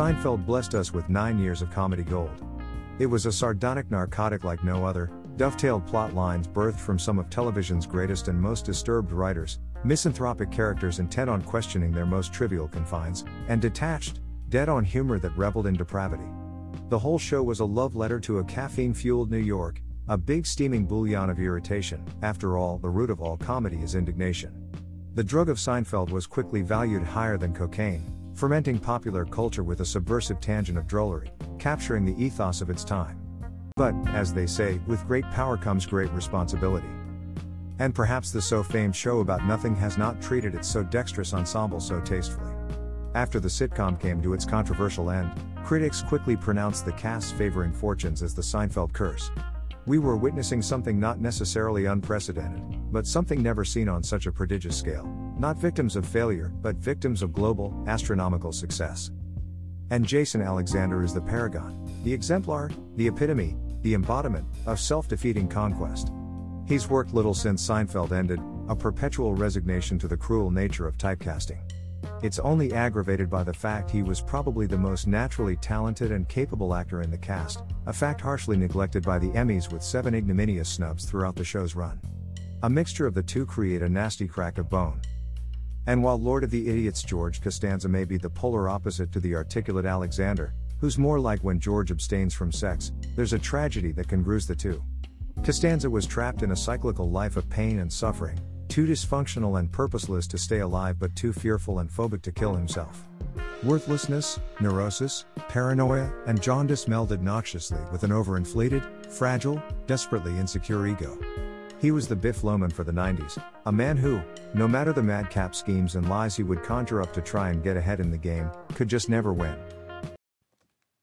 Seinfeld blessed us with nine years of comedy gold. It was a sardonic narcotic like no other, dovetailed plot lines birthed from some of television's greatest and most disturbed writers, misanthropic characters intent on questioning their most trivial confines, and detached, dead on humor that reveled in depravity. The whole show was a love letter to a caffeine fueled New York, a big steaming bouillon of irritation. After all, the root of all comedy is indignation. The drug of Seinfeld was quickly valued higher than cocaine, fermenting popular culture with a subversive tangent of drollery, capturing the ethos of its time. But, as they say, with great power comes great responsibility. And perhaps the so famed show about nothing has not treated its so dexterous ensemble so tastefully. After the sitcom came to its controversial end, critics quickly pronounced the cast's favoring fortunes as the Seinfeld curse. We were witnessing something not necessarily unprecedented, but something never seen on such a prodigious scale. Not victims of failure, but victims of global, astronomical success. And Jason Alexander is the paragon, the exemplar, the epitome, the embodiment of self defeating conquest. He's worked little since Seinfeld ended, a perpetual resignation to the cruel nature of typecasting. It's only aggravated by the fact he was probably the most naturally talented and capable actor in the cast, a fact harshly neglected by the Emmys with seven ignominious snubs throughout the show's run. A mixture of the two create a nasty crack of bone. And while Lord of the Idiots George Costanza may be the polar opposite to the articulate Alexander, who's more like when George abstains from sex, there's a tragedy that congrues the two. Costanza was trapped in a cyclical life of pain and suffering, too dysfunctional and purposeless to stay alive but too fearful and phobic to kill himself. Worthlessness, neurosis, paranoia, and jaundice melded noxiously with an overinflated, fragile, desperately insecure ego. He was the Biff Loman for the 90s, a man who, no matter the madcap schemes and lies he would conjure up to try and get ahead in the game, could just never win.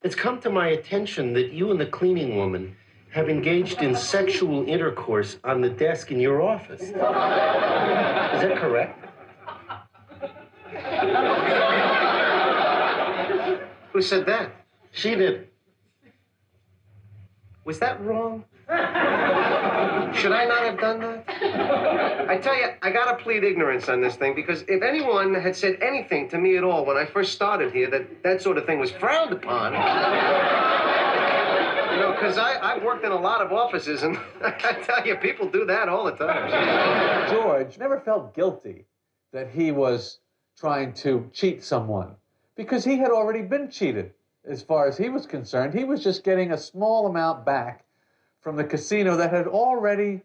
It's come to my attention that you and the cleaning woman have engaged in sexual intercourse on the desk in your office. Is that correct? Who said that? She did. Was that wrong? Should I not have done that? I tell you, I gotta plead ignorance on this thing because if anyone had said anything to me at all when I first started here that that sort of thing was frowned upon, you know, because I've worked in a lot of offices and I tell you, people do that all the time. George never felt guilty that he was trying to cheat someone because he had already been cheated as far as he was concerned. He was just getting a small amount back from the casino that had already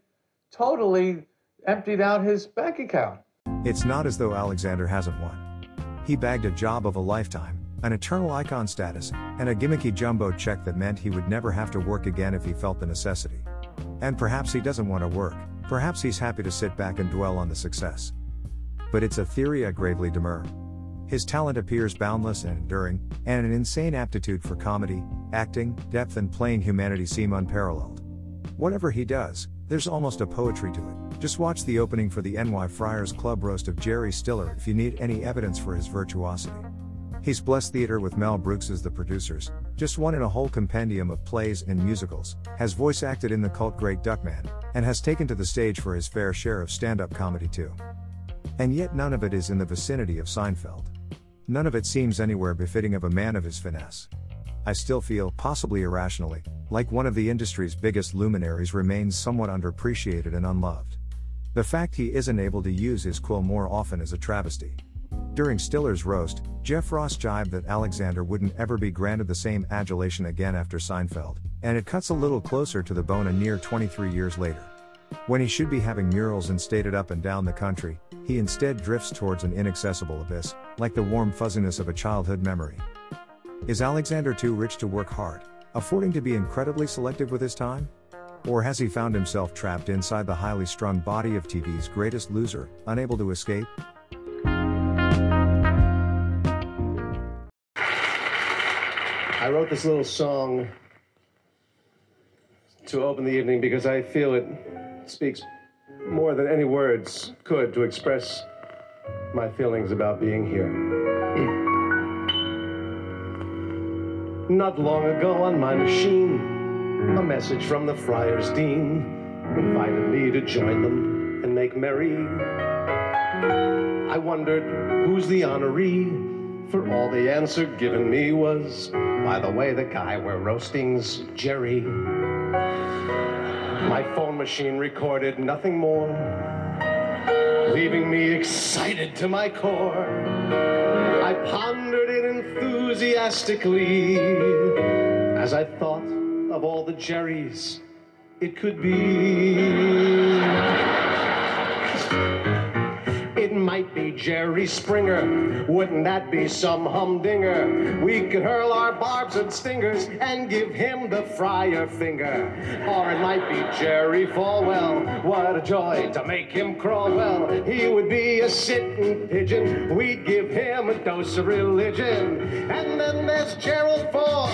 totally emptied out his bank account. It's not as though Alexander hasn't won. He bagged a job of a lifetime, an eternal icon status, and a gimmicky jumbo check that meant he would never have to work again if he felt the necessity. And perhaps he doesn't want to work, perhaps he's happy to sit back and dwell on the success. But it's a theory I gravely demur. His talent appears boundless and enduring, and an insane aptitude for comedy, acting, depth, and playing humanity seem unparalleled. Whatever he does, there's almost a poetry to it. Just watch the opening for the NY Friars Club roast of Jerry Stiller if you need any evidence for his virtuosity. He's blessed theater with Mel Brooks as the producers, just one in a whole compendium of plays and musicals, has voice acted in the cult great Duckman, and has taken to the stage for his fair share of stand up comedy too. And yet none of it is in the vicinity of Seinfeld. None of it seems anywhere befitting of a man of his finesse. I still feel, possibly irrationally, like one of the industry's biggest luminaries remains somewhat underappreciated and unloved. The fact he isn't able to use his quill more often is a travesty. During Stiller's roast, Jeff Ross jibed that Alexander wouldn't ever be granted the same adulation again after Seinfeld, and it cuts a little closer to the bone a near 23 years later. When he should be having murals instated up and down the country, he instead drifts towards an inaccessible abyss, like the warm fuzziness of a childhood memory. Is Alexander too rich to work hard, affording to be incredibly selective with his time? Or has he found himself trapped inside the highly strung body of TV's greatest loser, unable to escape? I wrote this little song to open the evening because I feel it speaks more than any words could to express my feelings about being here. Not long ago on my machine, a message from the Friars Dean invited me to join them and make merry. I wondered who's the honoree For all the answer given me was, by the way, the guy we're roasting's Jerry. My phone machine recorded nothing more, leaving me excited to my core. I pondered enthusiastically as I thought of all the Jerrys it could be. Jerry Springer. Wouldn't that be some humdinger? We could hurl our barbs and stingers and give him the friar finger. Or it might be Jerry Falwell. What a joy to make him crawl well. He would be a sitting pigeon. We'd give him a dose of religion. And then there's Gerald Ford.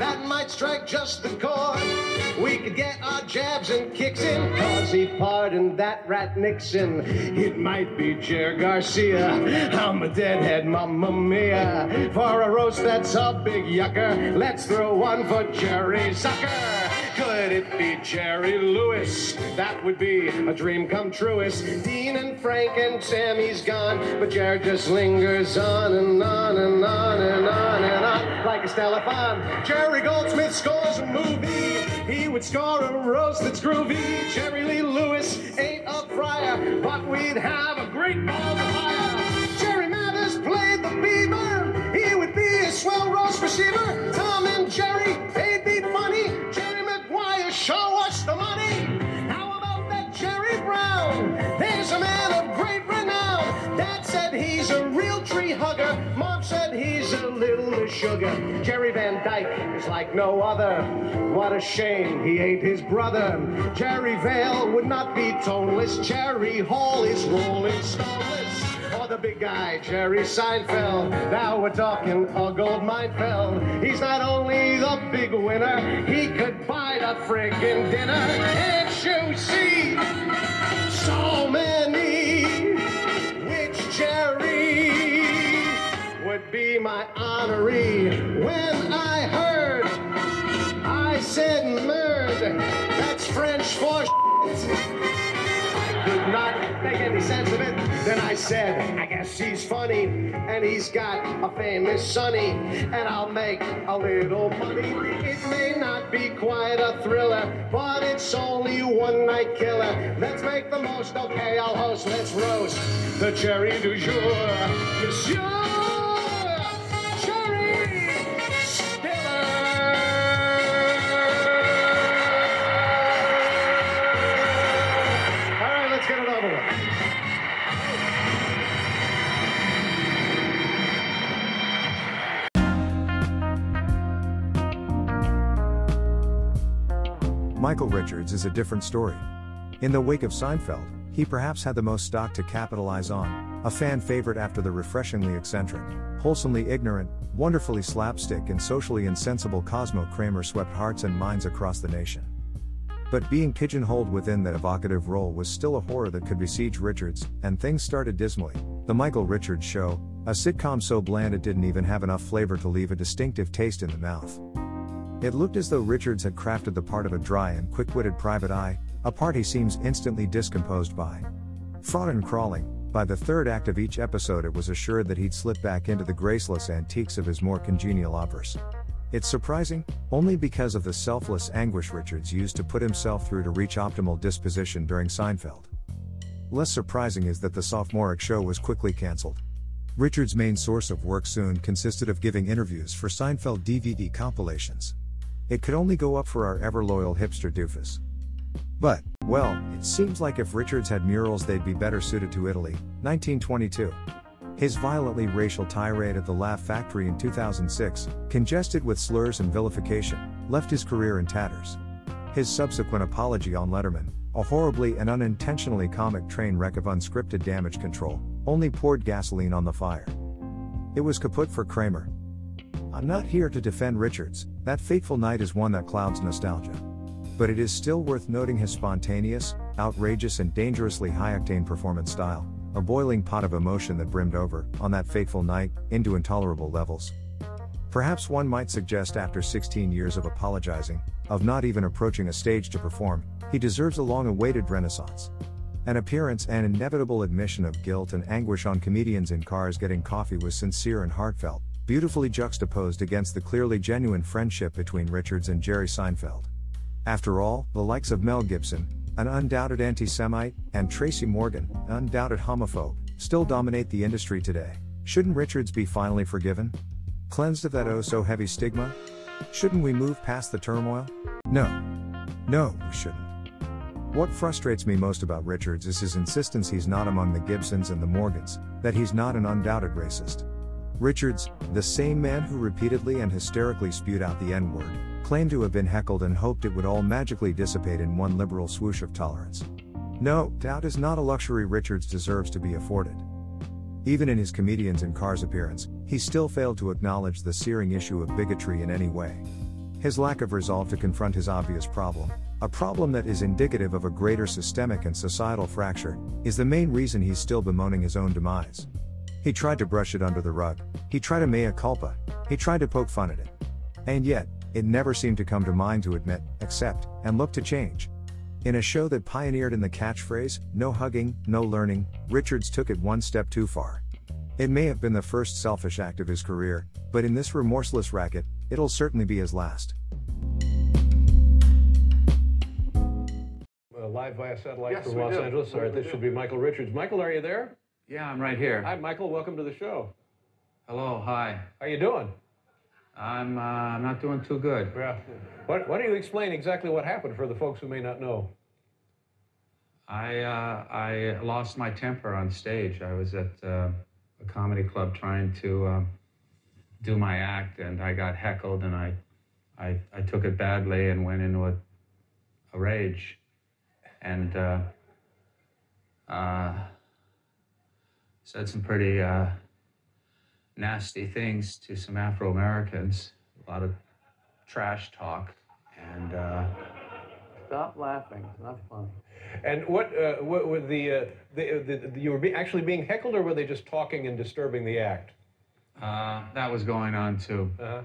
That might strike just the chord. We could get our jabs and kicks in, cause he pardoned that rat Nixon. It might be Jer Garcia. I'm a deadhead, mamma mia. For a roast that's a big yucker, let's throw one for Jerry Zucker. Could it be Jerry Lewis? That would be a dream come truest. Dean and Frank and Sammy's gone, but Jerry just lingers on and on and on and on and on like a telethon. Jerry Goldsmith scores a movie. He would score a roast that's groovy. Jerry Lee Lewis ain't a friar, but we'd have a great ball of fire. Jerry Mathers played the beaver. He would be a swell roast receiver. Tom and Jerry, they'd be funny. Jerry Maguire, show sugar. Jerry Van Dyke is like no other. What a shame he ate his brother. Jerry Vale would not be toneless. Jerry Hall is rolling stoneless. Or oh, the big guy, Jerry Seinfeld. Now we're talking a gold minefeld. He's not only the big winner, he could buy the friggin' dinner. Can't you see? So many. Would be my honoree? When I heard, I said nerd. That's French for I could not make any sense of it. Then I said, I guess he's funny, and he's got a famous sonny, and I'll make a little money. It may not be quite a thriller, but it's only one night killer. Let's make the most, okay, I'll host, let's roast the Jerry du jour. Monsieur Michael Richards is a different story. In the wake of Seinfeld, he perhaps had the most stock to capitalize on, a fan favorite after the refreshingly eccentric, wholesomely ignorant, wonderfully slapstick, and socially insensible Cosmo Kramer swept hearts and minds across the nation. But being pigeonholed within that evocative role was still a horror that could besiege Richards, and things started dismally. The Michael Richards Show, a sitcom so bland it didn't even have enough flavor to leave a distinctive taste in the mouth. It looked as though Richards had crafted the part of a dry and quick witted private eye, a part he seems instantly discomposed by. Fraught and crawling, by the third act of each episode, it was assured that he'd slip back into the graceless antiques of his more congenial obverse. It's surprising, only because of the selfless anguish Richards used to put himself through to reach optimal disposition during Seinfeld. Less surprising is that the sophomoric show was quickly cancelled. Richards' main source of work soon consisted of giving interviews for Seinfeld DVD compilations. It could only go up for our ever loyal hipster doofus. But, well, it seems like if Richards had murals, they'd be better suited to Italy, 1922. His violently racial tirade at the Laugh Factory in 2006, congested with slurs and vilification, left his career in tatters. His subsequent apology on Letterman, a horribly and unintentionally comic train wreck of unscripted damage control, only poured gasoline on the fire. It was kaput for Kramer. I'm not here to defend Richards, that fateful night is one that clouds nostalgia. But it is still worth noting his spontaneous, outrageous, and dangerously high octane performance style, a boiling pot of emotion that brimmed over, on that fateful night, into intolerable levels. Perhaps one might suggest after 16 years of apologizing, of not even approaching a stage to perform, he deserves a long awaited renaissance. An appearance and inevitable admission of guilt and anguish on comedians in cars getting coffee was sincere and heartfelt, beautifully juxtaposed against the clearly genuine friendship between Richards and Jerry Seinfeld. After all, the likes of Mel Gibson, an undoubted anti Semite, and Tracy Morgan, an undoubted homophobe, still dominate the industry today. Shouldn't Richards be finally forgiven? Cleansed of that oh so heavy stigma? Shouldn't we move past the turmoil? No. No, we shouldn't. What frustrates me most about Richards is his insistence he's not among the Gibsons and the Morgans, that he's not an undoubted racist. Richards, the same man who repeatedly and hysterically spewed out the N word, claimed to have been heckled and hoped it would all magically dissipate in one liberal swoosh of tolerance. No, doubt is not a luxury Richards deserves to be afforded. Even in his Comedians in Cars appearance, he still failed to acknowledge the searing issue of bigotry in any way. His lack of resolve to confront his obvious problem, a problem that is indicative of a greater systemic and societal fracture, is the main reason he's still bemoaning his own demise. He tried to brush it under the rug, he tried to mea culpa, he tried to poke fun at it. And yet, it never seemed to come to mind to admit, accept, and look to change. In a show that pioneered in the catchphrase, no hugging, no learning, Richards took it one step too far. It may have been the first selfish act of his career, but in this remorseless racket, it'll certainly be his last. Uh, live via satellite Yes, from Los do. Angeles. All right, this should be Michael Richards. Michael, are you there? Yeah, I'm right here. Hi, Michael. Welcome to the show. Hello, hi. How you doing? I'm uh, I'm not doing too good. Yeah. Why, why don't you explain exactly what happened for the folks who may not know? I uh, I lost my temper on stage. I was at uh, a comedy club trying to uh, do my act, and I got heckled, and I I, I took it badly and went into a, a rage, and uh, uh, said some pretty uh, nasty things to some Afro Americans. A lot of trash talk, and. Uh, Stop laughing. It's not funny. And what, uh, what were the, uh, the, the, the you were be, actually being heckled, or were they just talking and disturbing the act? Uh, that was going on too. Uh-huh.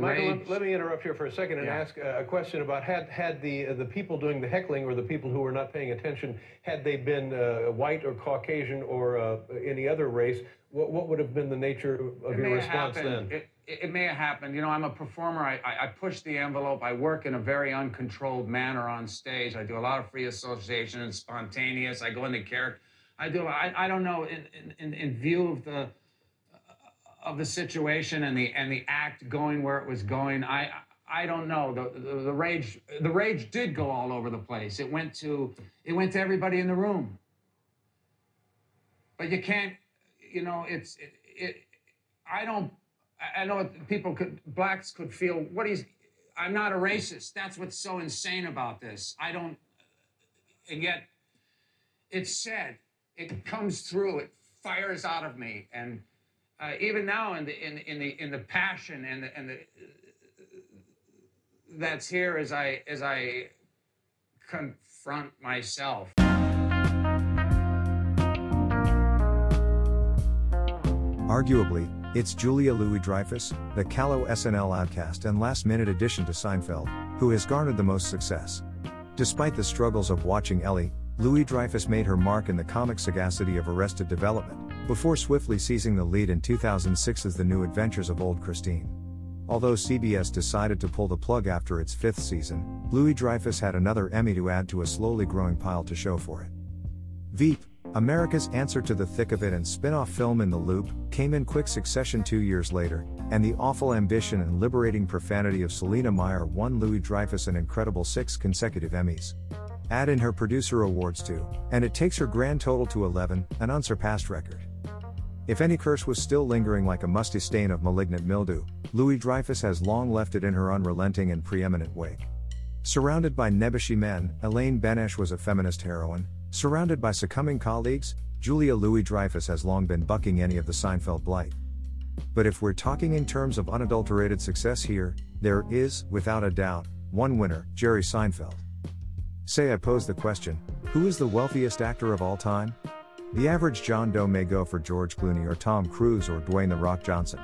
Michael, rage- let, let me interrupt here for a second and Yeah. ask uh, a question about had had the uh, the people doing the heckling or the people who were not paying attention had they been uh, white or Caucasian or uh, any other race, what, what would have been the nature of it your may have response happened. then? It, it, it may have happened. You know, I'm a performer. I, I, I push the envelope. I work in a very uncontrolled manner on stage. I do a lot of free association and spontaneous. I go into character. I do. I, I don't know. In, in, in view of the of the situation and the and the act going where it was going, I I don't know. The, the the rage the rage did go all over the place. It went to it went to everybody in the room. But you can't, you know, it's it. it I don't. I- know people could blacks could feel what he's. I'm not a racist. That's what's so insane about this. I don't. And yet, it's said. It comes through. It fires out of me, and uh, even now, in the in in the in the passion and the and the that's here as I as I confront myself. Arguably, it's Julia Louis Dreyfus, the callow SNL outcast and last minute addition to Seinfeld, who has garnered the most success. Despite the struggles of watching Ellie, Louis Dreyfus made her mark in the comic sagacity of Arrested Development, before swiftly seizing the lead in 2006 as The New Adventures of Old Christine. Although CBS decided to pull the plug after its fifth season, Louis Dreyfus had another Emmy to add to a slowly growing pile to show for it. Veep, America's answer to the thick of it and spin off film In the Loop, came in quick succession two years later, and the awful ambition and liberating profanity of Selina Meyer won Louis Dreyfus an incredible six consecutive Emmys. Add in her producer awards too, and it takes her grand total to 11, an unsurpassed record. If any curse was still lingering like a musty stain of malignant mildew, Louis Dreyfus has long left it in her unrelenting and preeminent wake. Surrounded by nebbishy men, Elaine Benes was a feminist heroine. Surrounded by succumbing colleagues, Julia Louis Dreyfus has long been bucking any of the Seinfeld blight. But if we're talking in terms of unadulterated success here, there is, without a doubt, one winner, Jerry Seinfeld. Say I pose the question who is the wealthiest actor of all time? The average John Doe may go for George Clooney or Tom Cruise or Dwayne The Rock Johnson.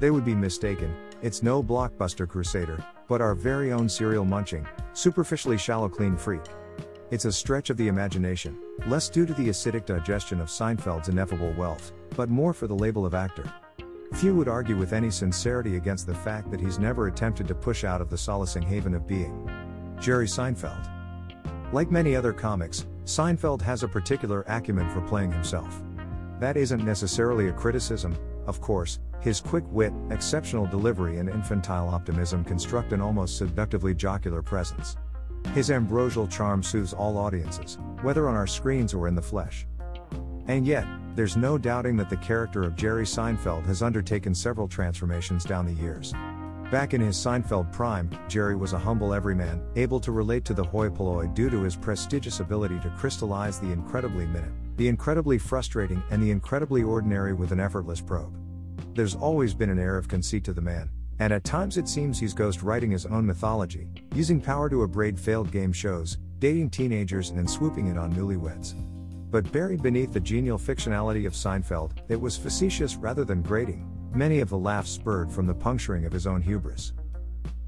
They would be mistaken, it's no blockbuster crusader, but our very own cereal munching, superficially shallow clean freak. It's a stretch of the imagination, less due to the acidic digestion of Seinfeld's ineffable wealth, but more for the label of actor. Few would argue with any sincerity against the fact that he's never attempted to push out of the solacing haven of being. Jerry Seinfeld. Like many other comics, Seinfeld has a particular acumen for playing himself. That isn't necessarily a criticism, of course, his quick wit, exceptional delivery, and infantile optimism construct an almost seductively jocular presence. His ambrosial charm soothes all audiences, whether on our screens or in the flesh. And yet, there's no doubting that the character of Jerry Seinfeld has undertaken several transformations down the years. Back in his Seinfeld prime, Jerry was a humble everyman, able to relate to the hoi polloi due to his prestigious ability to crystallize the incredibly minute, the incredibly frustrating, and the incredibly ordinary with an effortless probe. There's always been an air of conceit to the man, and at times it seems he's ghost writing his own mythology, using power to abrade failed game shows, dating teenagers, and swooping in on newlyweds. But buried beneath the genial fictionality of Seinfeld, it was facetious rather than grating, many of the laughs spurred from the puncturing of his own hubris.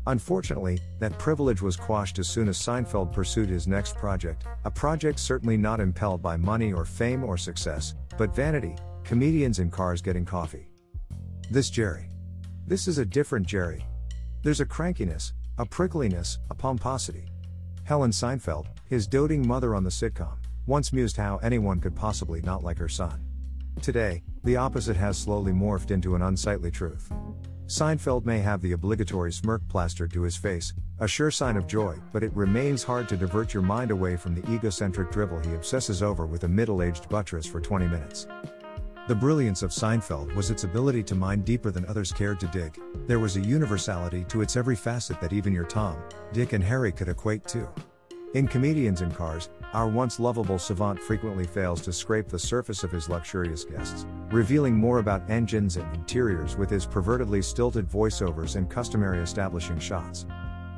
Unfortunately, that privilege was quashed as soon as Seinfeld pursued his next project, a project certainly not impelled by money or fame or success, but vanity, comedians in cars getting coffee. This Jerry. This is a different Jerry. There's a crankiness, a prickliness, a pomposity. Helen Seinfeld, his doting mother on the sitcom, once mused how anyone could possibly not like her son. Today, the opposite has slowly morphed into an unsightly truth. Seinfeld may have the obligatory smirk plastered to his face, a sure sign of joy, but it remains hard to divert your mind away from the egocentric drivel he obsesses over with a middle aged buttress for 20 minutes. The brilliance of Seinfeld was its ability to mine deeper than others cared to dig. There was a universality to its every facet that even your Tom, Dick, and Harry could equate to. In Comedians in Cars, our once lovable savant frequently fails to scrape the surface of his luxurious guests, revealing more about engines and interiors with his pervertedly stilted voiceovers and customary establishing shots.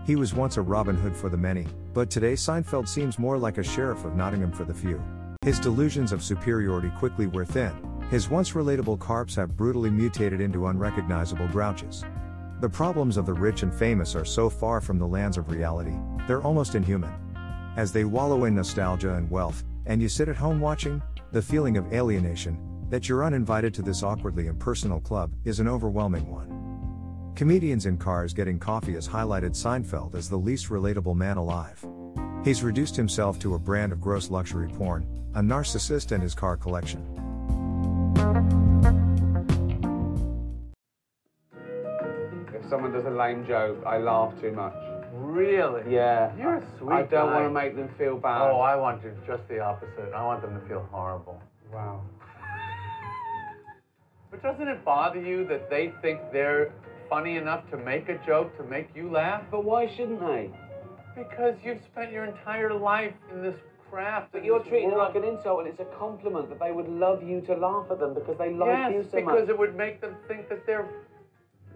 He was once a Robin Hood for the many, but today Seinfeld seems more like a sheriff of Nottingham for the few. His delusions of superiority quickly wear thin, his once relatable carps have brutally mutated into unrecognizable grouches. The problems of the rich and famous are so far from the lands of reality, they're almost inhuman. As they wallow in nostalgia and wealth, and you sit at home watching, the feeling of alienation, that you're uninvited to this awkwardly impersonal club, is an overwhelming one. Comedians in Cars Getting Coffee has highlighted Seinfeld as the least relatable man alive. He's reduced himself to a brand of gross luxury porn, a narcissist and his car collection. If someone does a lame joke, I laugh too much. Really? Yeah. You're a sweet I don't guy. want to make them feel bad. Oh, I want to just the opposite. I want them to feel horrible. wow. But doesn't it bother you that they think they're funny enough to make a joke to make you laugh? But why shouldn't they? Because you've spent your entire life in this craft. But you're treating it like an insult, and it's a compliment that they would love you to laugh at them because they like yes, you so much. Yes, because it would make them think that they're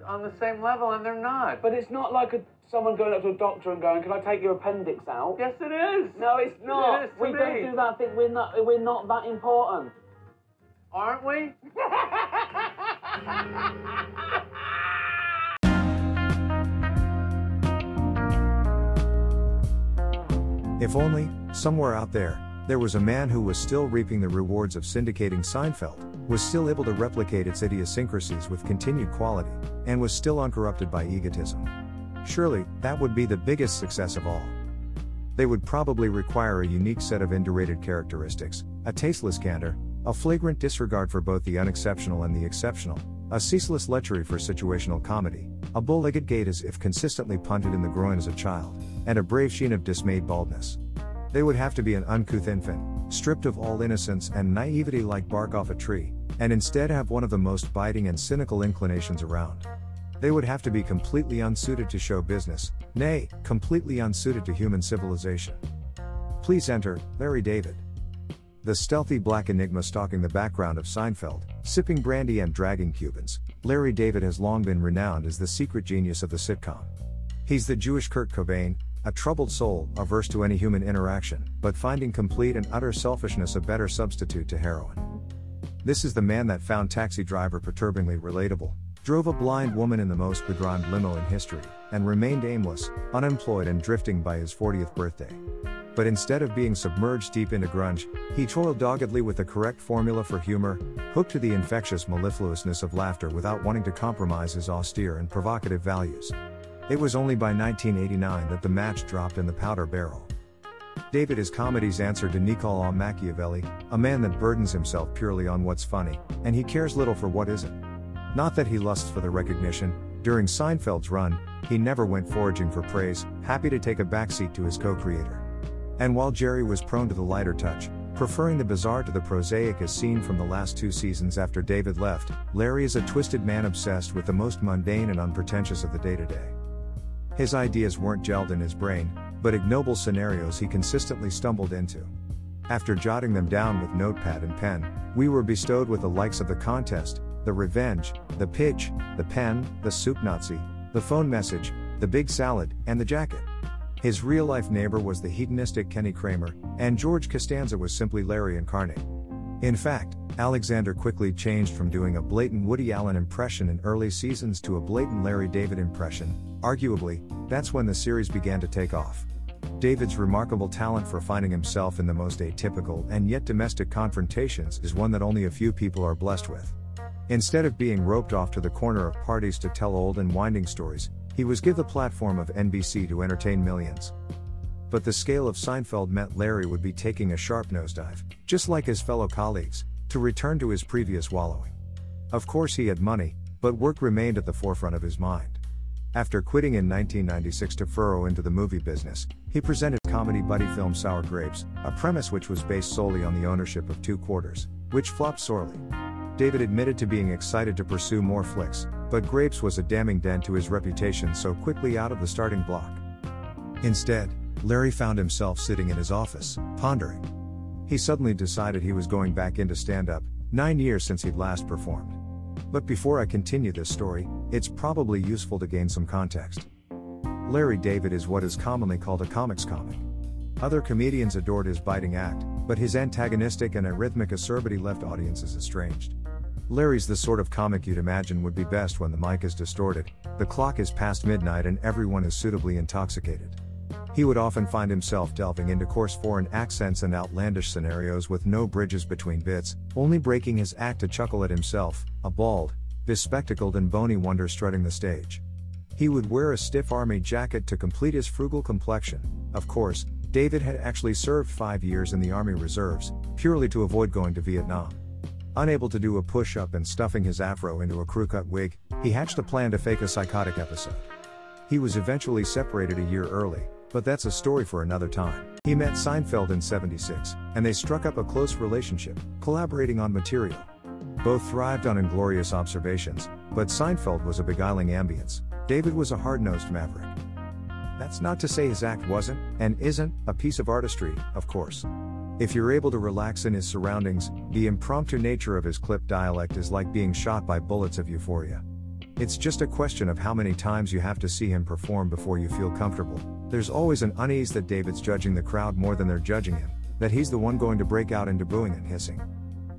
on the same level, and they're not. But it's not like a, someone going up to a doctor and going, "Can I take your appendix out?" yes, it is. No, it's not. It is to we me. don't do that thing. We're not. We're not that important. Aren't we? If only, somewhere out there, there was a man who was still reaping the rewards of syndicating Seinfeld, was still able to replicate its idiosyncrasies with continued quality, and was still uncorrupted by egotism. Surely, that would be the biggest success of all. They would probably require a unique set of indurated characteristics, a tasteless candor, a flagrant disregard for both the unexceptional and the exceptional, a ceaseless lechery for situational comedy, a bull-legged gait as if consistently punted in the groin as a child, and a brave sheen of dismayed baldness. They would have to be an uncouth infant, stripped of all innocence and naivety like bark off a tree, and instead have one of the most biting and cynical inclinations around. They would have to be completely unsuited to show business, nay, completely unsuited to human civilization. Please enter, Larry David. The stealthy black enigma stalking the background of Seinfeld, sipping brandy and dragging Cubans, Larry David has long been renowned as the secret genius of the sitcom. He's the Jewish Kurt Cobain, a troubled soul, averse to any human interaction, but finding complete and utter selfishness a better substitute to heroin. This is the man that found Taxi Driver perturbingly relatable, drove a blind woman in the most begrimed limo in history, and remained aimless, unemployed, and drifting by his 40th birthday. But instead of being submerged deep into grunge, he toiled doggedly with the correct formula for humor, hooked to the infectious mellifluousness of laughter without wanting to compromise his austere and provocative values. It was only by 1989 that the match dropped in the powder barrel. David is comedy's answer to Niccolo Machiavelli, a man that burdens himself purely on what's funny, and he cares little for what isn't. Not that he lusts for the recognition, during Seinfeld's run, he never went foraging for praise, happy to take a backseat to his co creator. And while Jerry was prone to the lighter touch, preferring the bizarre to the prosaic as seen from the last two seasons after David left, Larry is a twisted man obsessed with the most mundane and unpretentious of the day to day. His ideas weren't gelled in his brain, but ignoble scenarios he consistently stumbled into. After jotting them down with notepad and pen, we were bestowed with the likes of the contest, the revenge, the pitch, the pen, the soup Nazi, the phone message, the big salad, and the jacket. His real life neighbor was the hedonistic Kenny Kramer, and George Costanza was simply Larry incarnate. In fact, Alexander quickly changed from doing a blatant Woody Allen impression in early seasons to a blatant Larry David impression. Arguably, that's when the series began to take off. David's remarkable talent for finding himself in the most atypical and yet domestic confrontations is one that only a few people are blessed with. Instead of being roped off to the corner of parties to tell old and winding stories, he was given the platform of NBC to entertain millions. But the scale of Seinfeld meant Larry would be taking a sharp nosedive, just like his fellow colleagues, to return to his previous wallowing. Of course, he had money, but work remained at the forefront of his mind. After quitting in 1996 to furrow into the movie business, he presented comedy buddy film Sour Grapes, a premise which was based solely on the ownership of two quarters, which flopped sorely. David admitted to being excited to pursue more flicks, but Grapes was a damning dent to his reputation so quickly out of the starting block. Instead, Larry found himself sitting in his office, pondering. He suddenly decided he was going back into stand up, nine years since he'd last performed. But before I continue this story, it's probably useful to gain some context. Larry David is what is commonly called a comics comic. Other comedians adored his biting act, but his antagonistic and arrhythmic acerbity left audiences estranged. Larry's the sort of comic you'd imagine would be best when the mic is distorted, the clock is past midnight, and everyone is suitably intoxicated. He would often find himself delving into coarse foreign accents and outlandish scenarios with no bridges between bits, only breaking his act to chuckle at himself, a bald, bespectacled, and bony wonder strutting the stage. He would wear a stiff army jacket to complete his frugal complexion. Of course, David had actually served five years in the Army Reserves, purely to avoid going to Vietnam. Unable to do a push up and stuffing his afro into a crew cut wig, he hatched a plan to fake a psychotic episode. He was eventually separated a year early, but that's a story for another time. He met Seinfeld in 76, and they struck up a close relationship, collaborating on material. Both thrived on inglorious observations, but Seinfeld was a beguiling ambience. David was a hard nosed maverick. That's not to say his act wasn't, and isn't, a piece of artistry, of course. If you're able to relax in his surroundings, the impromptu nature of his clipped dialect is like being shot by bullets of euphoria. It's just a question of how many times you have to see him perform before you feel comfortable. There's always an unease that David's judging the crowd more than they're judging him, that he's the one going to break out into booing and hissing.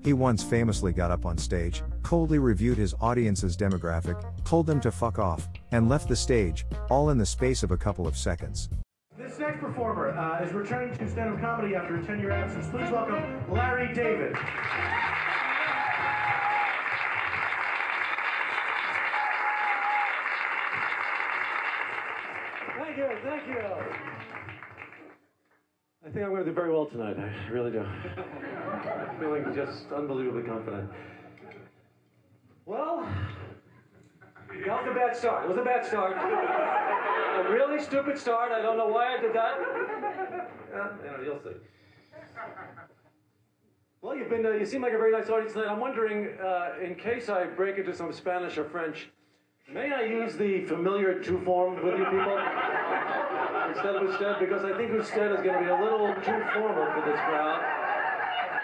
He once famously got up on stage, coldly reviewed his audience's demographic, told them to fuck off, and left the stage, all in the space of a couple of seconds. This next performer uh, is returning to stand-up comedy after a 10-year absence. Please welcome Larry David. Thank you, thank you. I think I'm going to do very well tonight. I really do. I'm feeling just unbelievably confident. Well, that was a bad start. It was a bad start. a really stupid start. I don't know why I did that. Yeah, you know, you'll see. Well, you've been, uh, you seem like a very nice audience tonight. I'm wondering, uh, in case I break into some Spanish or French, may I use the familiar tu form with you people? Instead of usted, because I think usted is going to be a little too formal for this crowd.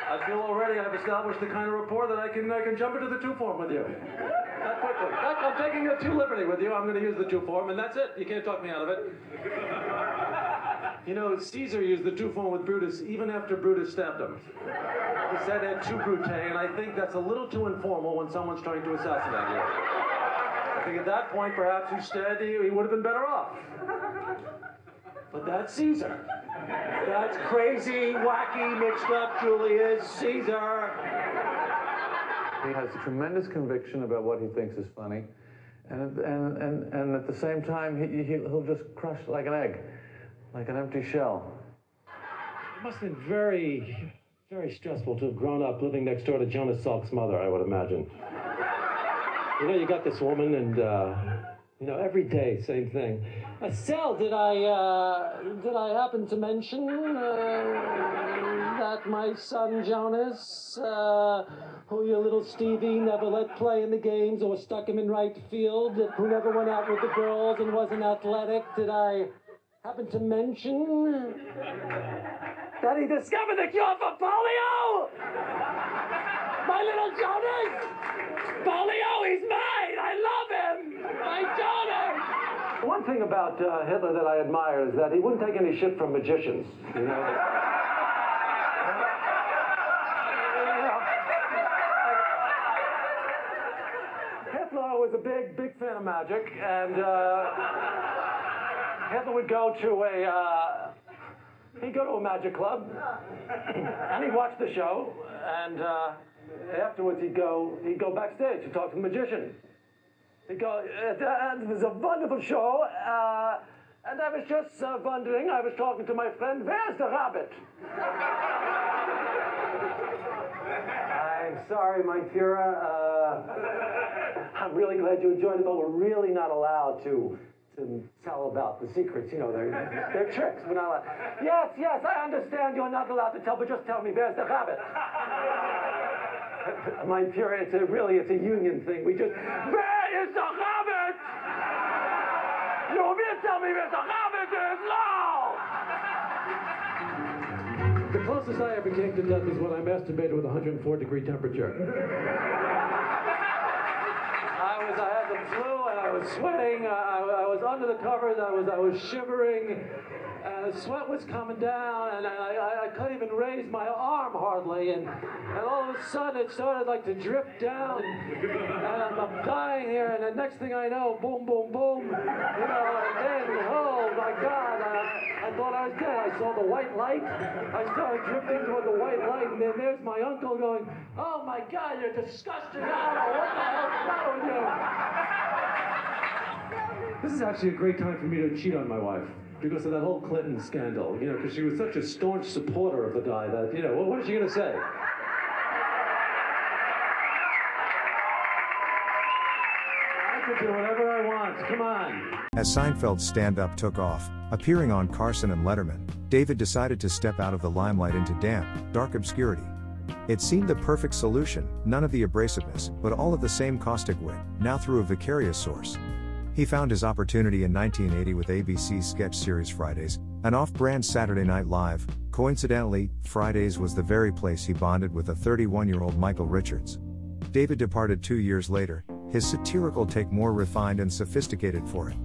I feel already I've established the kind of rapport that I can I can jump into the tu form with you. That quickly. That, I'm taking a two liberty with you. I'm going to use the tu form, and that's it. You can't talk me out of it. You know, Caesar used the tu form with Brutus even after Brutus stabbed him. He said et tu Brute, and I think that's a little too informal when someone's trying to assassinate you. Think at that point, perhaps instead he, he would have been better off. But that's Caesar. That's crazy, wacky, mixed up Julius Caesar. He has tremendous conviction about what he thinks is funny. And, and, and, and at the same time, he, he, he'll just crush like an egg, like an empty shell. It must have been very, very stressful to have grown up living next door to Jonas Salk's mother, I would imagine. You know, you got this woman, and uh, you know, every day, same thing. Uh, Sal, did I uh, did I happen to mention uh, that my son Jonas, uh, who your little Stevie never let play in the games or stuck him in right field, who never went out with the girls and wasn't athletic? Did I happen to mention that he discovered the cure for polio? My little Jonas! Polio, he's mine! I love him! My Jonas! One thing about uh, Hitler that I admire is that he wouldn't take any shit from magicians. You know? Hitler was a big, big fan of magic, and uh, Hitler would go to a uh, he'd go to a magic club, and he'd watch the show, and uh, afterwards he'd go he'd go backstage to talk to the magician. He'd go, uh, it was a wonderful show, uh, and I was just uh, wondering. I was talking to my friend. Where's the rabbit? I'm sorry, my Führer. Uh, I'm really glad you enjoyed it, but we're really not allowed to to tell about the secrets. You know, they're they're tricks. We're not allowed. Yes, yes, I understand. You're not allowed to tell, but just tell me, where's the rabbit? my Führer, it's a really it's a union thing. We just where is the rabbit? You will tell me where the rabbit is now. The closest I ever came to death is when I masturbated with 104 degree temperature. I was, I had the flu and I was sweating. I, I was under the covers. I was, I was shivering, the sweat was coming down, and I, I, I couldn't even raise my arm hardly. And, and all of a sudden, it started like to drip down, and I'm, I'm dying here. And the next thing I know, boom, boom, boom, you know. And then, oh my God, I, I thought I was dead. I saw the white light. I started drifting toward the white light, and then there's my uncle going, "Oh my God, you're disgusting! Know what the hell's matter with you." This is actually a great time for me to cheat on my wife because of that whole Clinton scandal. You know, because she was such a staunch supporter of the guy that you know, what, what is she going to say? I can do whatever I want. Come on. As Seinfeld's stand up took off, appearing on Carson and Letterman, David decided to step out of the limelight into damp, dark obscurity. It seemed the perfect solution, none of the abrasiveness, but all of the same caustic wit, now through a vicarious source. He found his opportunity in 1980 with ABC's sketch series Fridays, an off brand Saturday Night Live. Coincidentally, Fridays was the very place he bonded with a 31 year old Michael Richards. David departed two years later, his satirical take more refined and sophisticated for it.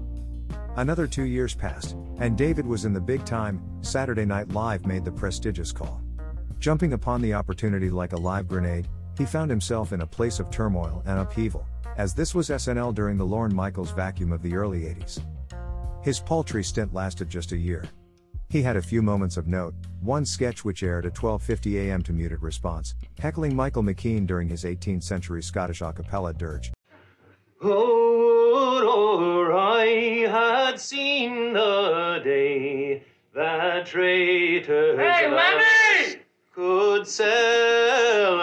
Another two years passed, and David was in the big time. Saturday Night Live made the prestigious call. Jumping upon the opportunity like a live grenade, he found himself in a place of turmoil and upheaval, as this was SNL during the Lorne Michaels vacuum of the early 80s. His paltry stint lasted just a year. He had a few moments of note, one sketch which aired at 12:50 a.m. to muted response, heckling Michael McKean during his 18th century Scottish a cappella dirge. Oh, or I had seen the day that traitors Hey, Lenny! could sell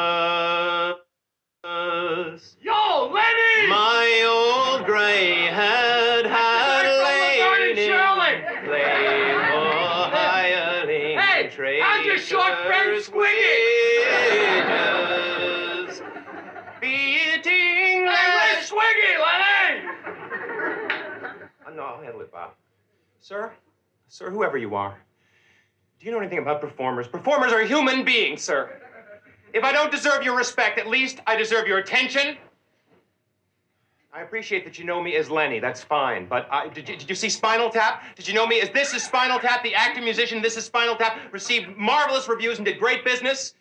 Sir? Sir, whoever you are, do you know anything about performers? Performers are human beings, sir. If I don't deserve your respect, at least I deserve your attention. I appreciate that you know me as Lenny. That's fine. But I, did, you, did you see Spinal Tap? Did you know me as this is Spinal Tap, the actor musician? This is Spinal Tap. Received marvelous reviews and did great business.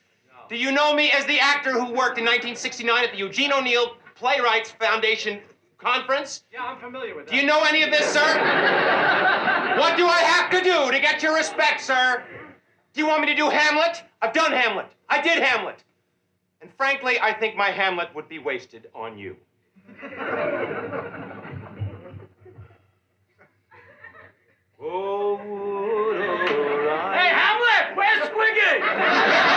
Do you know me as the actor who worked in 1969 at the Eugene O'Neill Playwrights Foundation conference? Yeah, I'm familiar with that. Do you know any of this, sir? what do I have to do to get your respect, sir? Do you want me to do Hamlet? I've done Hamlet. I did Hamlet. And frankly, I think my Hamlet would be wasted on you. oh, would I- Hey, Hamlet, where's Squiggy?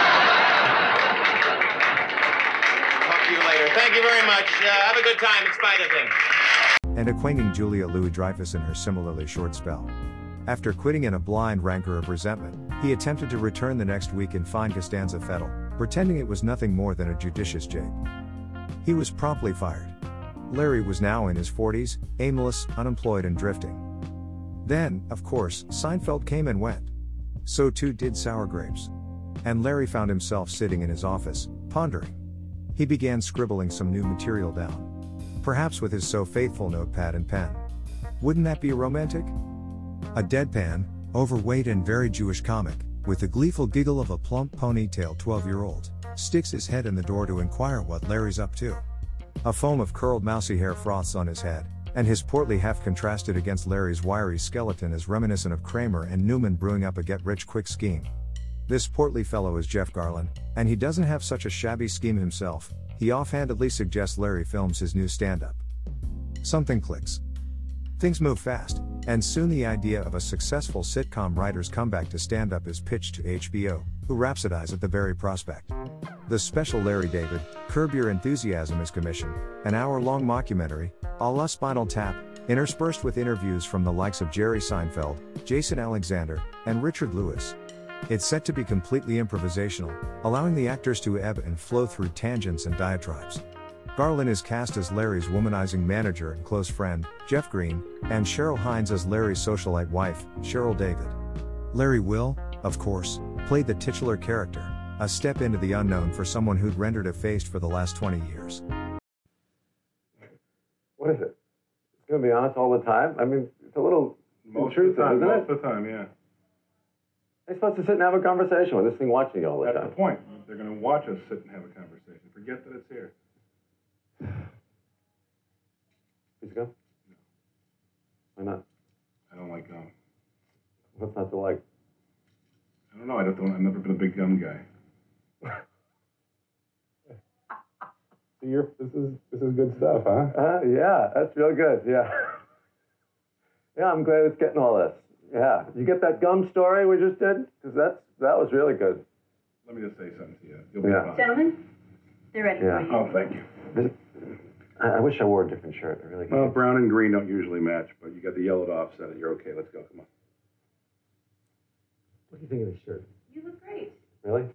Thank you very much. Uh, have a good time in spite of him. and acquainting Julia Louis Dreyfus in her similarly short spell. After quitting in a blind rancor of resentment, he attempted to return the next week and find Costanza Fettle, pretending it was nothing more than a judicious jape. He was promptly fired. Larry was now in his 40s, aimless, unemployed, and drifting. Then, of course, Seinfeld came and went. So too did Sour Grapes. And Larry found himself sitting in his office, pondering. He began scribbling some new material down. Perhaps with his so faithful notepad and pen. Wouldn't that be romantic? A deadpan, overweight, and very Jewish comic, with the gleeful giggle of a plump ponytail 12 year old, sticks his head in the door to inquire what Larry's up to. A foam of curled mousy hair froths on his head, and his portly half contrasted against Larry's wiry skeleton is reminiscent of Kramer and Newman brewing up a get rich quick scheme. This portly fellow is Jeff Garlin, and he doesn't have such a shabby scheme himself, he offhandedly suggests Larry films his new stand up. Something clicks. Things move fast, and soon the idea of a successful sitcom writer's comeback to stand up is pitched to HBO, who rhapsodize at the very prospect. The special Larry David, Curb Your Enthusiasm is commissioned, an hour long mockumentary, a la Spinal Tap, interspersed with interviews from the likes of Jerry Seinfeld, Jason Alexander, and Richard Lewis. It's set to be completely improvisational, allowing the actors to ebb and flow through tangents and diatribes. Garlin is cast as Larry's womanizing manager and close friend, Jeff Greene, and Cheryl Hines as Larry's socialite wife, Cheryl David. Larry will, of course, play the titular character, a step into the unknown for someone who'd rendered effaced for the last 20 years. What is it? It's going to be honest all the time? I mean, it's a little Most of intrusive, the time, isn't most it? of the time, yeah. They're supposed to sit and have a conversation with this thing watching you all the That's time. That's the point. They're going to watch us sit and have a conversation. Forget that it's here. Please go. Why not? I don't like gum. What's not to like? I don't know. I don't. I've never been a big gum guy. So you're, this is this is good stuff, huh? Uh, yeah, that's real good. Yeah. yeah, I'm glad it's getting all this. Yeah. You get that gum story we just did? Because that's that was really good. Let me just say something to you. You'll be Yeah. fine. Gentlemen, they're ready Yeah. for you. Oh, thank you. This- I, I wish I wore a different shirt. I really. Well, brown and green don't usually match, but you got the yellow to offset it. You're okay. Let's go. Come on. What do you think of this shirt? You look great. Really?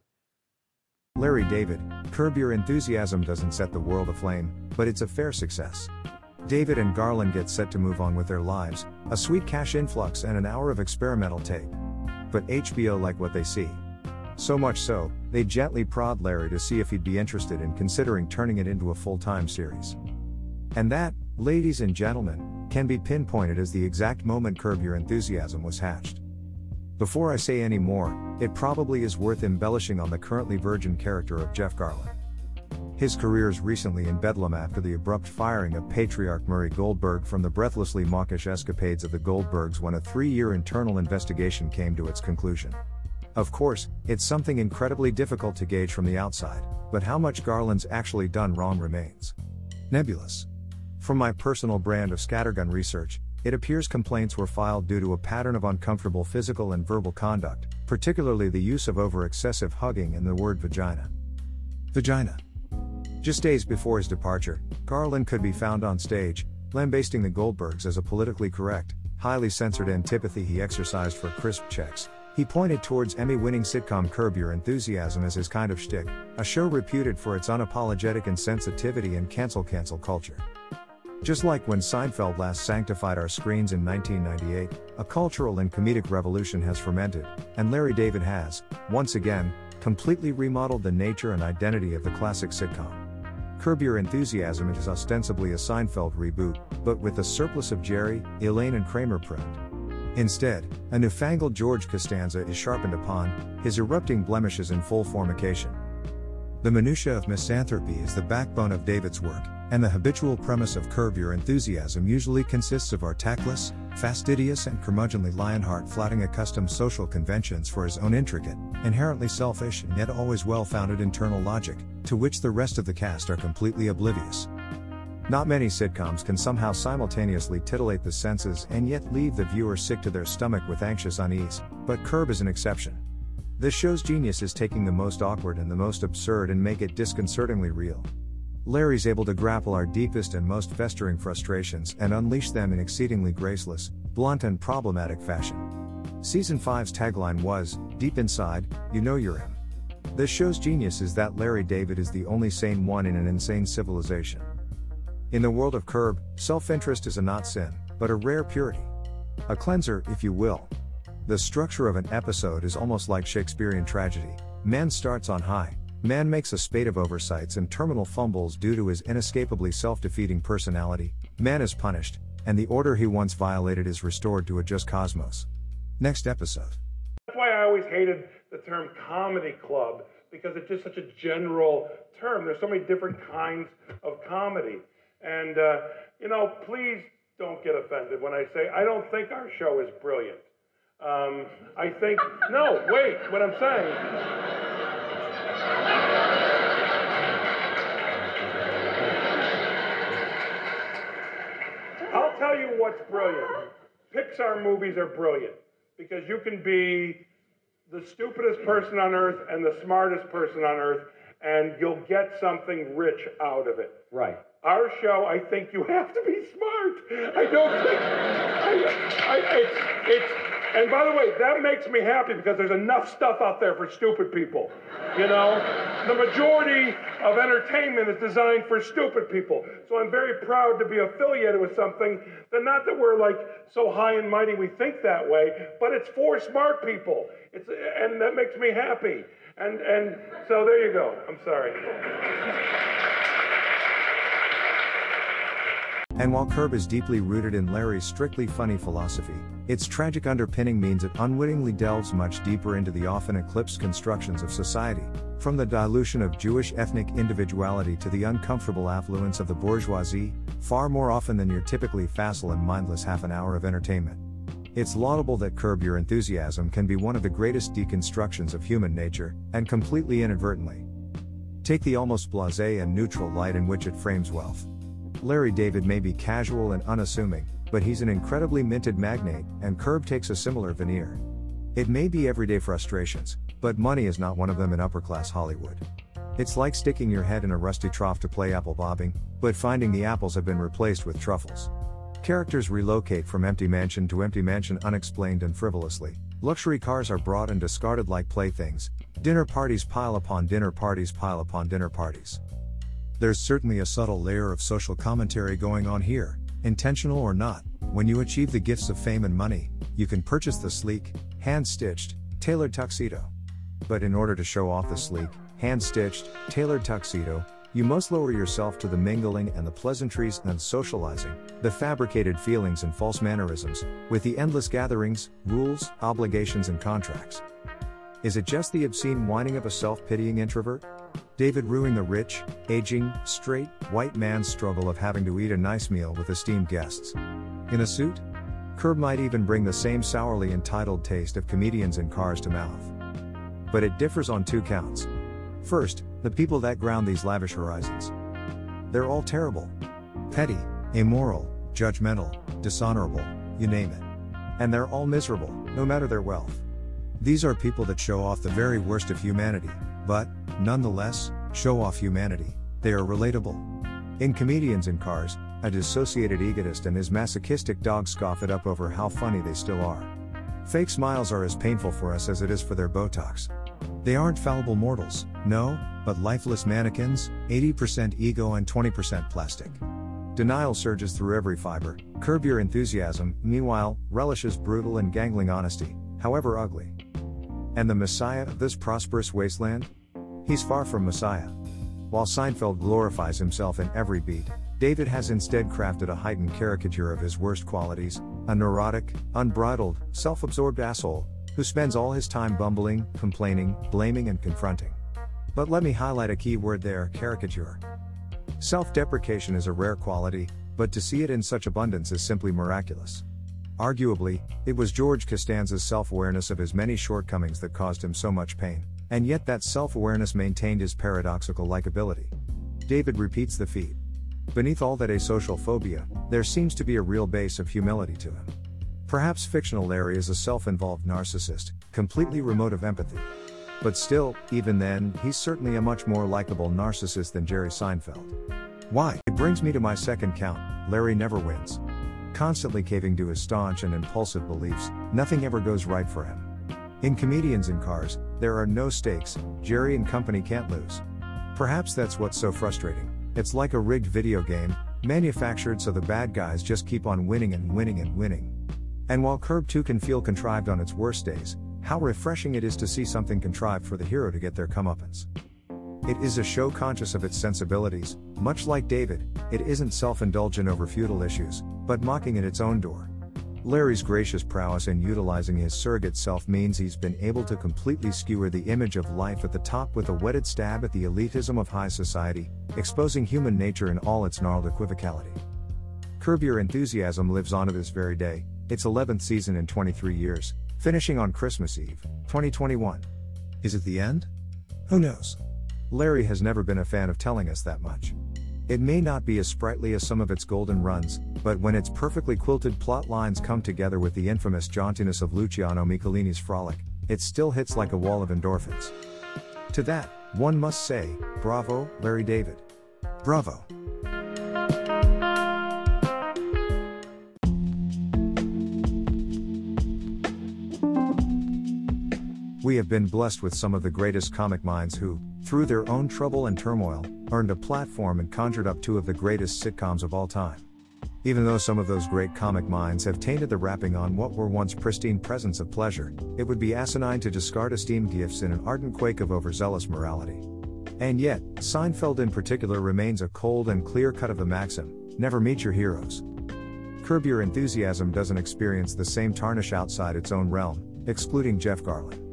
Larry David, Curb Your Enthusiasm doesn't set the world aflame, but it's a fair success. David and Garlin get set to move on with their lives, a sweet cash influx and an hour of experimental tape. But HBO like what they see. So much so, they gently prod Larry to see if he'd be interested in considering turning it into a full time series. And that, ladies and gentlemen, can be pinpointed as the exact moment Curb Your Enthusiasm was hatched. Before I say any more, it probably is worth embellishing on the currently virgin character of Jeff Garlin. His career is recently in bedlam after the abrupt firing of patriarch Murray Goldberg from the breathlessly mawkish escapades of the Goldbergs when a three year internal investigation came to its conclusion. Of course, it's something incredibly difficult to gauge from the outside, but how much Garlin's actually done wrong remains nebulous. From my personal brand of scattergun research, it appears complaints were filed due to a pattern of uncomfortable physical and verbal conduct, particularly the use of over excessive hugging and the word vagina. Vagina. Just days before his departure, Garlin could be found on stage, lambasting the Goldbergs as a politically correct, highly censored antipathy he exercised for crisp checks. He pointed towards Emmy winning sitcom Curb Your Enthusiasm as his kind of shtick, a show reputed for its unapologetic insensitivity and cancel cancel culture. Just like when Seinfeld last sanctified our screens in 1998, a cultural and comedic revolution has fermented, and Larry David has, once again, completely remodeled the nature and identity of the classic sitcom. Curb Your Enthusiasm is ostensibly a Seinfeld reboot, but with a surplus of Jerry, Elaine, and Kramer present. Instead, a newfangled George Costanza is sharpened upon, his erupting blemishes in full formication. The minutiae of misanthropy is the backbone of David's work, And the habitual premise of Curb Your Enthusiasm usually consists of our tactless, fastidious, and curmudgeonly Lionheart flouting accustomed social conventions for his own intricate, inherently selfish, and yet always well founded internal logic, to which the rest of the cast are completely oblivious. Not many sitcoms can somehow simultaneously titillate the senses and yet leave the viewer sick to their stomach with anxious unease, but Curb is an exception. This show's genius is taking the most awkward and the most absurd and make it disconcertingly real. Larry's able to grapple our deepest and most festering frustrations and unleash them in exceedingly graceless, blunt, and problematic fashion. Season 5's tagline was Deep inside, you know you're him. This show's genius is that Larry David is the only sane one in an insane civilization. In the world of Curb, self interest is a not sin, but a rare purity. A cleanser, if you will. The structure of an episode is almost like Shakespearean tragedy. Man starts on high, Man makes a spate of oversights and terminal fumbles due to his inescapably self defeating personality. Man is punished, and the order he once violated is restored to a just cosmos. Next episode. That's why I always hated the term comedy club, because it's just such a general term. There's so many different kinds of comedy. And, uh, you know, please don't get offended when I say I don't think our show is brilliant. Um, I think, no, wait, what I'm saying. I'll tell you what's brilliant. Pixar movies are brilliant because you can be the stupidest person on earth and the smartest person on earth, and you'll get something rich out of it. Right. Our show, I think you have to be smart. I don't think. I, I, it's, it's, and by the way, that makes me happy because there's enough stuff out there for stupid people. You know, the majority of entertainment is designed for stupid people. So I'm very proud to be affiliated with something that not that we're like so high and mighty we think that way, but it's for smart people. It's and that makes me happy. And and so there you go. I'm sorry. And while Curb is deeply rooted in Larry's strictly funny philosophy, its tragic underpinning means it unwittingly delves much deeper into the often eclipsed constructions of society, from the dilution of Jewish ethnic individuality to the uncomfortable affluence of the bourgeoisie, far more often than your typically facile and mindless half an hour of entertainment. It's laudable that Curb Your Enthusiasm can be one of the greatest deconstructions of human nature, and completely inadvertently. Take the almost blase and neutral light in which it frames wealth. Larry David may be casual and unassuming, but he's an incredibly minted magnate, and Curb takes a similar veneer. It may be everyday frustrations, but money is not one of them in upper class Hollywood. It's like sticking your head in a rusty trough to play apple bobbing, but finding the apples have been replaced with truffles. Characters relocate from empty mansion to empty mansion unexplained and frivolously. Luxury cars are brought and discarded like playthings. Dinner parties pile upon dinner parties pile upon dinner parties. There's certainly a subtle layer of social commentary going on here, intentional or not. When you achieve the gifts of fame and money, you can purchase the sleek, hand stitched, tailored tuxedo. But in order to show off the sleek, hand stitched, tailored tuxedo, you must lower yourself to the mingling and the pleasantries and socializing, the fabricated feelings and false mannerisms, with the endless gatherings, rules, obligations, and contracts. Is it just the obscene whining of a self pitying introvert? David ruining the rich, aging, straight, white man's struggle of having to eat a nice meal with esteemed guests. In a suit? Curb might even bring the same sourly entitled taste of comedians in cars to mouth. But it differs on two counts. First, the people that ground these lavish horizons. They're all terrible. Petty, immoral, judgmental, dishonorable, you name it. And they're all miserable, no matter their wealth. These are people that show off the very worst of humanity, but, nonetheless, show off humanity. They are relatable. In Comedians in Cars, a dissociated egotist and his masochistic dog scoff it up over how funny they still are. Fake smiles are as painful for us as it is for their Botox. They aren't fallible mortals, no, but lifeless mannequins, 80% ego and 20% plastic. Denial surges through every fiber, curb your enthusiasm, meanwhile, relishes brutal and gangling honesty, however ugly. And the Messiah of this prosperous wasteland? He's far from Messiah. While Seinfeld glorifies himself in every beat, David has instead crafted a heightened caricature of his worst qualities a neurotic, unbridled, self absorbed asshole, who spends all his time bumbling, complaining, blaming, and confronting. But let me highlight a key word there caricature. Self deprecation is a rare quality, but to see it in such abundance is simply miraculous. Arguably, it was George Costanza's self awareness of his many shortcomings that caused him so much pain, and yet that self awareness maintained his paradoxical likability. David repeats the feat. Beneath all that asocial phobia, there seems to be a real base of humility to him. Perhaps fictional Larry is a self involved narcissist, completely remote of empathy. But still, even then, he's certainly a much more likable narcissist than Jerry Seinfeld. Why? It brings me to my second count Larry never wins. Constantly caving to his staunch and impulsive beliefs, nothing ever goes right for him. In Comedians in Cars, there are no stakes, Jerry and company can't lose. Perhaps that's what's so frustrating. It's like a rigged video game, manufactured so the bad guys just keep on winning and winning and winning. And while Curb 2 can feel contrived on its worst days, how refreshing it is to see something contrived for the hero to get their comeuppance. It is a show conscious of its sensibilities, much like David, it isn't self indulgent over feudal issues, but mocking at its own door. Larry's gracious prowess in utilizing his surrogate self means he's been able to completely skewer the image of life at the top with a whetted stab at the elitism of high society, exposing human nature in all its gnarled equivocality. Curb Your Enthusiasm lives on to this very day, its 11th season in 23 years, finishing on Christmas Eve, 2021. Is it the end? Who knows? Larry has never been a fan of telling us that much. It may not be as sprightly as some of its golden runs, but when its perfectly quilted plot lines come together with the infamous jauntiness of Luciano Michelini's frolic, it still hits like a wall of endorphins. To that, one must say, bravo, Larry David. Bravo. We have been blessed with some of the greatest comic minds who, through their own trouble and turmoil, earned a platform and conjured up two of the greatest sitcoms of all time. Even though some of those great comic minds have tainted the wrapping on what were once pristine presents of pleasure, it would be asinine to discard esteemed gifts in an ardent quake of overzealous morality. And yet, Seinfeld in particular remains a cold and clear cut of the maxim never meet your heroes. Curb Your Enthusiasm doesn't experience the same tarnish outside its own realm, excluding Jeff Garlin.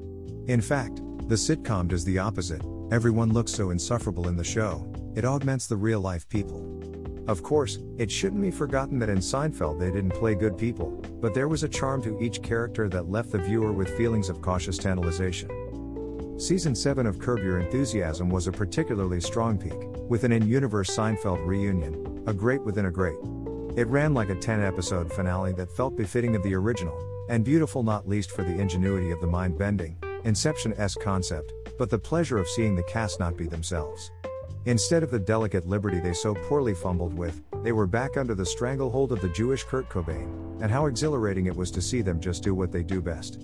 In fact, the sitcom does the opposite. Everyone looks so insufferable in the show, it augments the real life people. Of course, it shouldn't be forgotten that in Seinfeld they didn't play good people, but there was a charm to each character that left the viewer with feelings of cautious tantalization. Season 7 of Curb Your Enthusiasm was a particularly strong peak, with an in universe Seinfeld reunion, a great within a great. It ran like a 10 episode finale that felt befitting of the original, and beautiful not least for the ingenuity of the mind bending, Inception esque concept, but the pleasure of seeing the cast not be themselves. Instead of the delicate liberty they so poorly fumbled with, they were back under the stranglehold of the Jewish Kurt Cobain, and how exhilarating it was to see them just do what they do best.